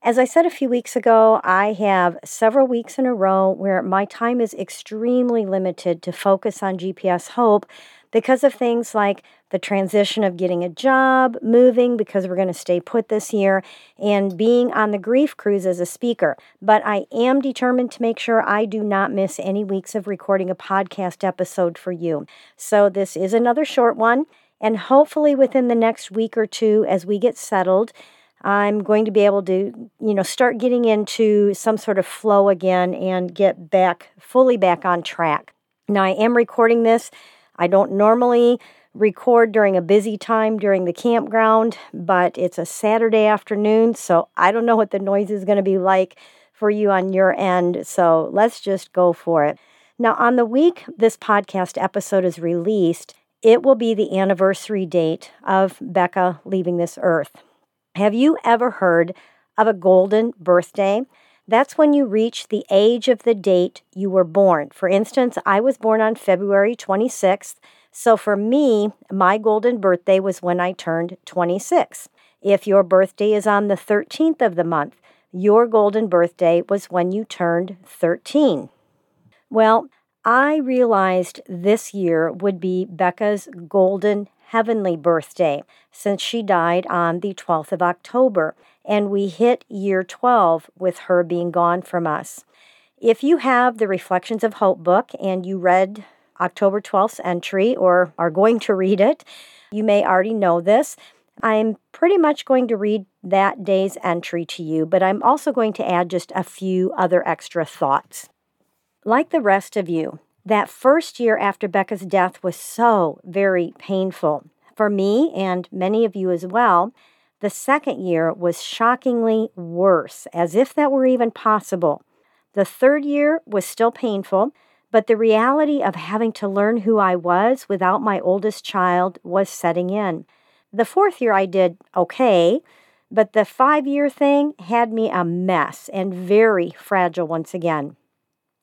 As I said a few weeks ago, I have several weeks in a row where my time is extremely limited to focus on GPS Hope because of things like the transition of getting a job, moving because we're going to stay put this year, and being on the grief cruise as a speaker. But I am determined to make sure I do not miss any weeks of recording a podcast episode for you. So this is another short one. And hopefully, within the next week or two, as we get settled, I'm going to be able to, you know, start getting into some sort of flow again and get back fully back on track. Now, I am recording this. I don't normally record during a busy time during the campground, but it's a Saturday afternoon, so I don't know what the noise is going to be like for you on your end. So let's just go for it. Now, on the week this podcast episode is released, it will be the anniversary date of Becca leaving this earth. Have you ever heard of a golden birthday? That's when you reach the age of the date you were born. For instance, I was born on February 26th. So for me, my golden birthday was when I turned 26. If your birthday is on the 13th of the month, your golden birthday was when you turned 13. Well, I realized this year would be Becca's golden heavenly birthday since she died on the 12th of October, and we hit year 12 with her being gone from us. If you have the Reflections of Hope book and you read October 12th's entry or are going to read it, you may already know this. I'm pretty much going to read that day's entry to you, but I'm also going to add just a few other extra thoughts. Like the rest of you, that first year after Becca's death was so very painful. For me and many of you as well, the second year was shockingly worse, as if that were even possible. The third year was still painful, but the reality of having to learn who I was without my oldest child was setting in. The fourth year I did okay, but the five year thing had me a mess and very fragile once again.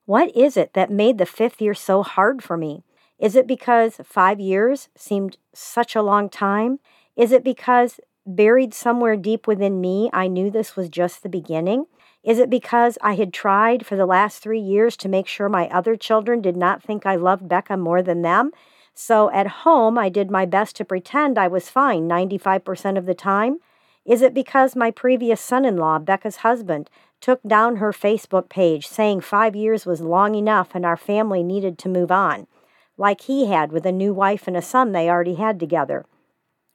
What is it that made the fifth year so hard for me? Is it because five years seemed such a long time? Is it because buried somewhere deep within me, I knew this was just the beginning? Is it because I had tried for the last three years to make sure my other children did not think I loved Becca more than them? So at home, I did my best to pretend I was fine 95% of the time. Is it because my previous son in law, Becca's husband, took down her Facebook page saying five years was long enough and our family needed to move on, like he had with a new wife and a son they already had together?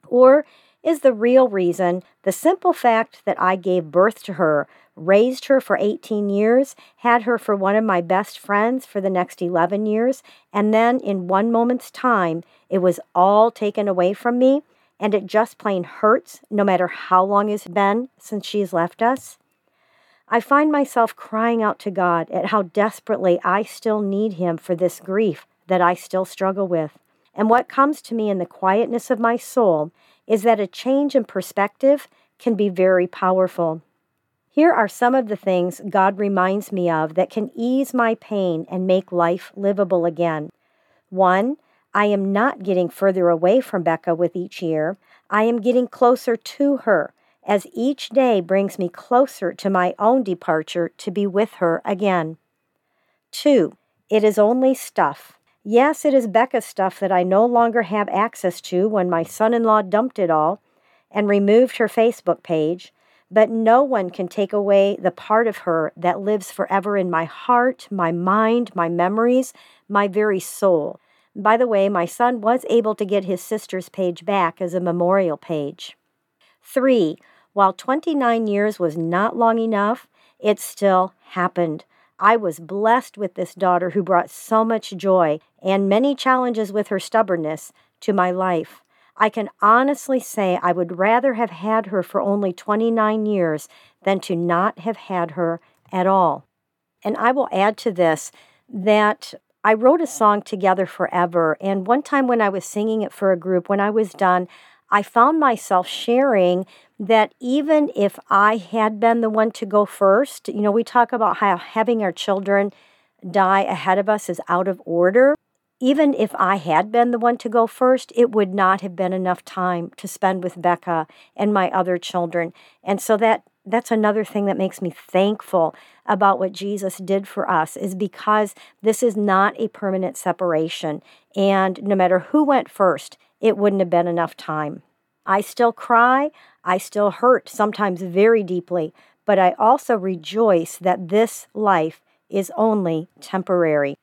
Or is the real reason the simple fact that I gave birth to her, raised her for 18 years, had her for one of my best friends for the next 11 years, and then in one moment's time, it was all taken away from me, and it just plain hurts no matter how long it's been since she's left us? I find myself crying out to God at how desperately I still need Him for this grief that I still struggle with. And what comes to me in the quietness of my soul is that a change in perspective can be very powerful. Here are some of the things God reminds me of that can ease my pain and make life livable again. One, I am not getting further away from Becca with each year. I am getting closer to her as each day brings me closer to my own departure to be with her again. 2. It is only stuff. Yes, it is Becca's stuff that I no longer have access to when my son in law dumped it all and removed her Facebook page, but no one can take away the part of her that lives forever in my heart, my mind, my memories, my very soul. By the way, my son was able to get his sister's page back as a memorial page. 3. While 29 years was not long enough, it still happened. I was blessed with this daughter who brought so much joy and many challenges with her stubbornness to my life. I can honestly say I would rather have had her for only 29 years than to not have had her at all. And I will add to this that I wrote a song together forever. And one time when I was singing it for a group, when I was done, I found myself sharing that even if I had been the one to go first, you know, we talk about how having our children die ahead of us is out of order even if I had been the one to go first, it would not have been enough time to spend with Becca and my other children. And so that that's another thing that makes me thankful about what Jesus did for us is because this is not a permanent separation. And no matter who went first, it wouldn't have been enough time. I still cry, I still hurt, sometimes very deeply, but I also rejoice that this life is only temporary.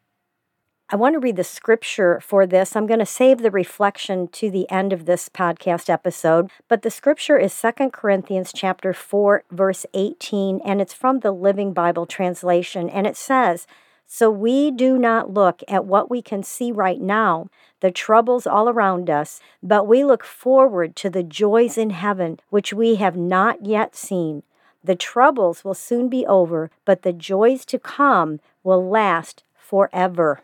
I want to read the scripture for this. I'm going to save the reflection to the end of this podcast episode, but the scripture is 2 Corinthians chapter 4 verse 18 and it's from the Living Bible translation and it says, "So we do not look at what we can see right now, the troubles all around us, but we look forward to the joys in heaven which we have not yet seen." The troubles will soon be over, but the joys to come will last forever.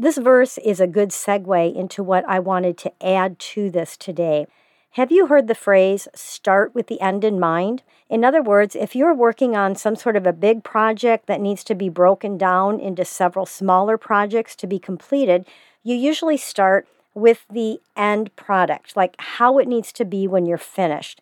This verse is a good segue into what I wanted to add to this today. Have you heard the phrase start with the end in mind? In other words, if you're working on some sort of a big project that needs to be broken down into several smaller projects to be completed, you usually start with the end product, like how it needs to be when you're finished.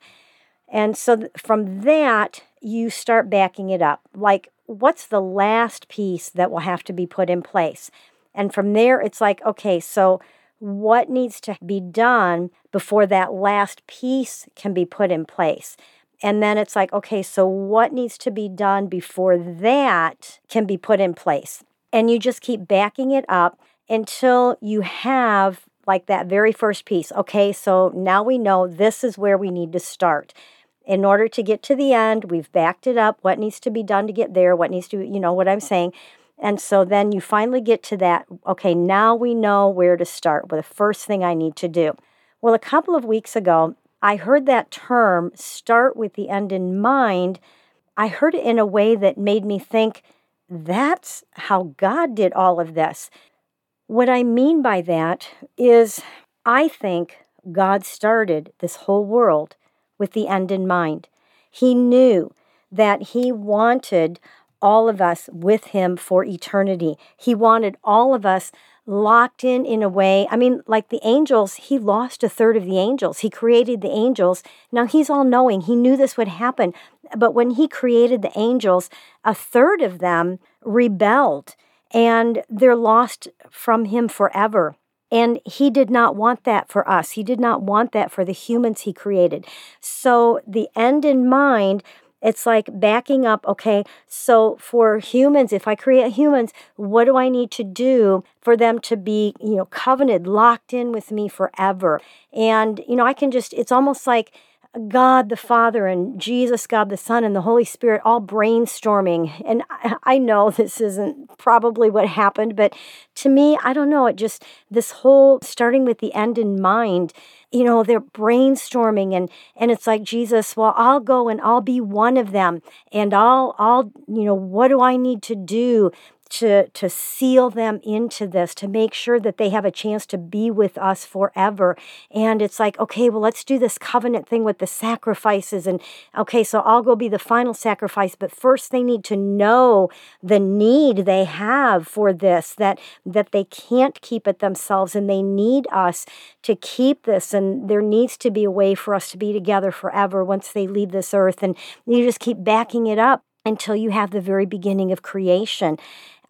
And so from that, you start backing it up. Like, what's the last piece that will have to be put in place? And from there, it's like, okay, so what needs to be done before that last piece can be put in place? And then it's like, okay, so what needs to be done before that can be put in place? And you just keep backing it up until you have like that very first piece. Okay, so now we know this is where we need to start. In order to get to the end, we've backed it up. What needs to be done to get there? What needs to, you know, what I'm saying. And so then you finally get to that, okay, now we know where to start, with the first thing I need to do. Well, a couple of weeks ago, I heard that term, start with the end in mind. I heard it in a way that made me think, that's how God did all of this. What I mean by that is, I think God started this whole world with the end in mind. He knew that He wanted all of us with him for eternity. He wanted all of us locked in in a way. I mean, like the angels, he lost a third of the angels. He created the angels. Now he's all knowing. He knew this would happen. But when he created the angels, a third of them rebelled and they're lost from him forever. And he did not want that for us. He did not want that for the humans he created. So, the end in mind, it's like backing up. Okay, so for humans, if I create humans, what do I need to do for them to be, you know, covenanted, locked in with me forever? And, you know, I can just, it's almost like, God the Father and Jesus, God the Son, and the Holy Spirit all brainstorming. And I, know this isn't probably what happened, but to me, I don't know. It just, this whole starting with the end in mind, you know, they're brainstorming and, and it's like, Jesus, well, I'll go and I'll be one of them. And I'll, I'll, you know, what do I need to do to to seal them into this to make sure that they have a chance to be with us forever. And it's like okay well let's do this covenant thing with the sacrifices. And okay so I'll go be the final sacrifice. But first they need to know the need they have for this that that they can't keep it themselves. And they need us to keep this. And there needs to be a way for us to be together forever once they leave this earth. And you just keep backing it up until you have the very beginning of creation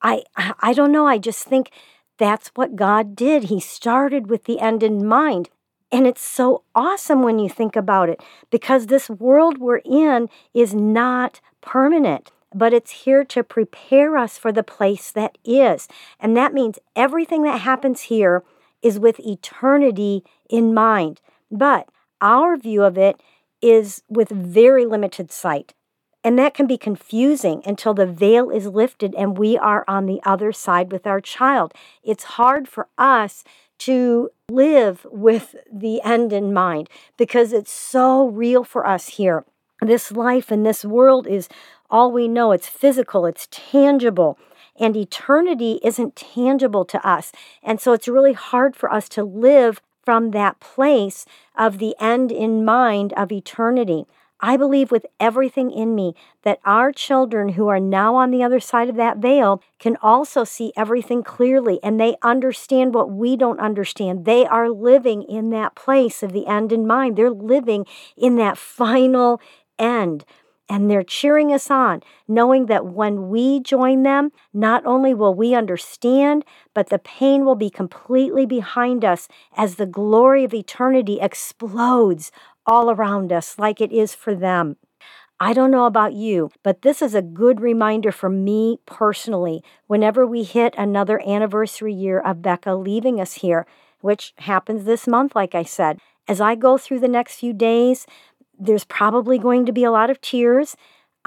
I I don't know, I just think that's what God did. He started with the end in mind. And it's so awesome when you think about it because this world we're in is not permanent, but it's here to prepare us for the place that is. And that means everything that happens here is with eternity in mind. But our view of it is with very limited sight. And that can be confusing until the veil is lifted and we are on the other side with our child. It's hard for us to live with the end in mind because it's so real for us here. This life and this world is all we know. It's physical, it's tangible, and eternity isn't tangible to us. And so it's really hard for us to live from that place of the end in mind of eternity. I believe with everything in me that our children who are now on the other side of that veil can also see everything clearly and they understand what we don't understand. They are living in that place of the end in mind. They're living in that final end. And they're cheering us on, knowing that when we join them, not only will we understand, but the pain will be completely behind us as the glory of eternity explodes all around us like it is for them. I don't know about you, but this is a good reminder for me personally whenever we hit another anniversary year of Becca leaving us here, which happens this month, like I said. As I go through the next few days, there's probably going to be a lot of tears.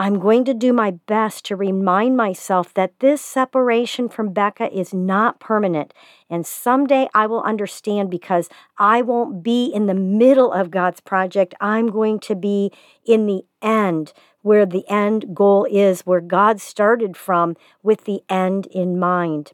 I'm going to do my best to remind myself that this separation from Becca is not permanent. And someday I will understand because I won't be in the middle of God's project. I'm going to be in the end, where the end goal is, where God started from with the end in mind.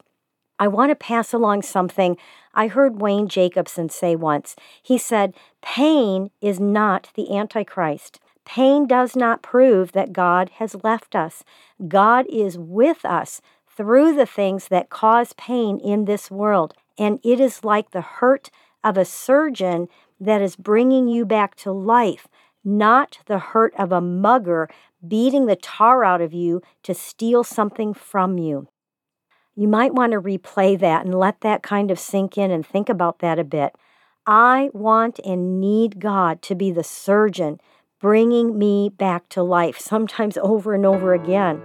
I want to pass along something I heard Wayne Jacobsen say once. He said, Pain is not the Antichrist. Pain does not prove that God has left us. God is with us through the things that cause pain in this world. And it is like the hurt of a surgeon that is bringing you back to life, not the hurt of a mugger beating the tar out of you to steal something from you. You might want to replay that and let that kind of sink in and think about that a bit. I want and need God to be the surgeon bringing me back to life, sometimes over and over again.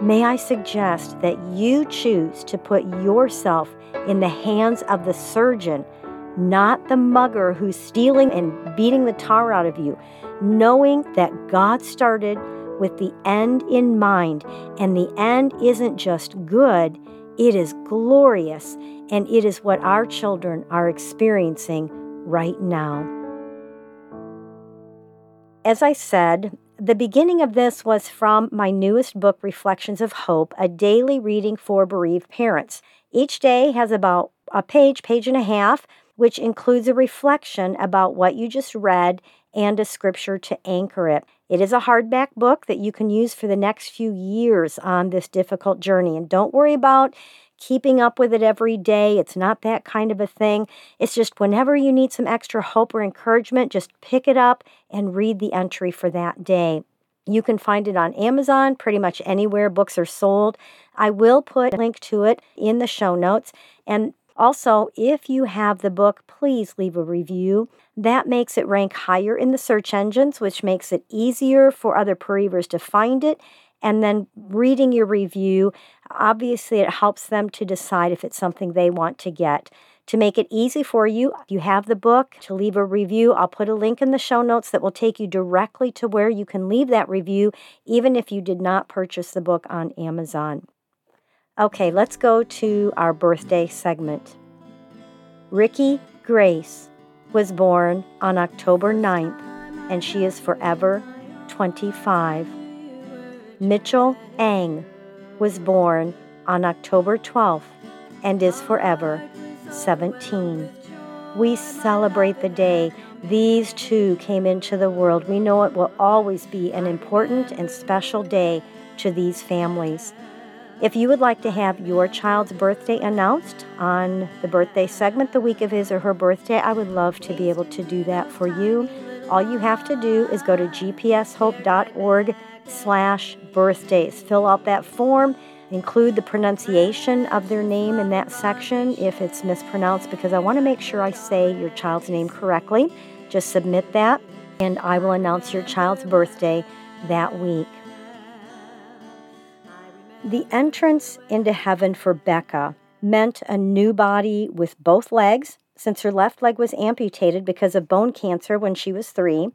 May I suggest that you choose to put yourself in the hands of the surgeon, not the mugger who's stealing and beating the tar out of you, knowing that God started with the end in mind, and the end isn't just good, it is glorious, and it is what our children are experiencing right now. As I said, the beginning of this was from my newest book, Reflections of Hope, a daily reading for bereaved parents. Each day has about a page, page and a half, which includes a reflection about what you just read and a scripture to anchor it. It is a hardback book that you can use for the next few years on this difficult journey. And don't worry about keeping up with it every day. It's not that kind of a thing. It's just whenever you need some extra hope or encouragement, just pick it up and read the entry for that day. You can find it on Amazon, pretty much anywhere books are sold. I will put a link to it in the show notes. And also, if you have the book, please leave a review. That makes it rank higher in the search engines, which makes it easier for other bereavers to find it. And then reading your review, obviously, it helps them to decide if it's something they want to get. To make it easy for you, you have the book to leave a review. I'll put a link in the show notes that will take you directly to where you can leave that review, even if you did not purchase the book on Amazon. Okay, let's go to our birthday segment. Rikki Grace was born on October 9th, and she is forever 25. Mitchell Ang was born on October 12th and is forever 17. We celebrate the day these two came into the world. We know it will always be an important and special day to these families. If you would like to have your child's birthday announced on the birthday segment the week of his or her birthday, I would love to be able to do that for you. All you have to do is go to gpshope.org slash birthdays. Fill out that form, include the pronunciation of their name in that section if it's mispronounced, because I want to make sure I say your child's name correctly. Just submit that, and I will announce your child's birthday that week. The entrance into heaven for Becca meant a new body with both legs, since her left leg was amputated because of bone cancer when she was three.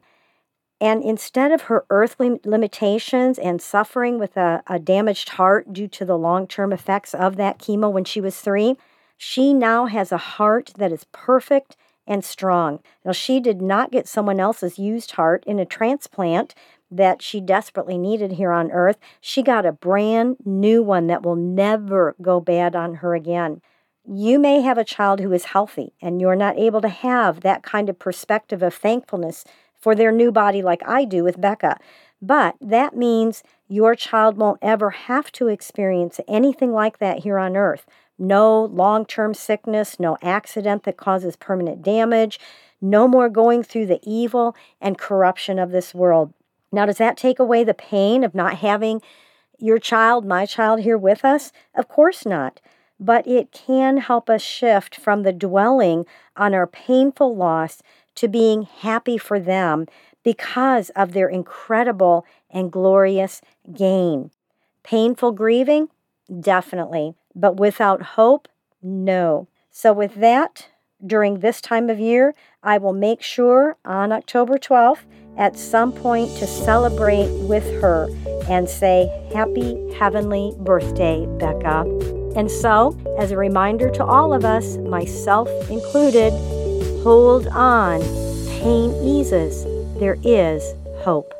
And instead of her earthly limitations and suffering with a, a damaged heart due to the long term effects of that chemo when she was three, She now has a heart that is perfect and strong. Now, she did not get someone else's used heart in a transplant that she desperately needed here on earth. She got a brand new one that will never go bad on her again. You may have a child who is healthy and you're not able to have that kind of perspective of thankfulness for their new body like I do with Becca. But that means your child won't ever have to experience anything like that here on earth. No long term sickness, no accident that causes permanent damage, no more going through the evil and corruption of this world. Now, does that take away the pain of not having your child, my child, here with us? Of course not. But it can help us shift from the dwelling on our painful loss to being happy for them because of their incredible and glorious gain. Painful grieving? Definitely. But without hope? No. So, with that, during this time of year, I will make sure on October 12th at some point to celebrate with her and say, Happy Heavenly Birthday, Becca. And so, as a reminder to all of us, myself included, hold on. Pain eases. There is hope.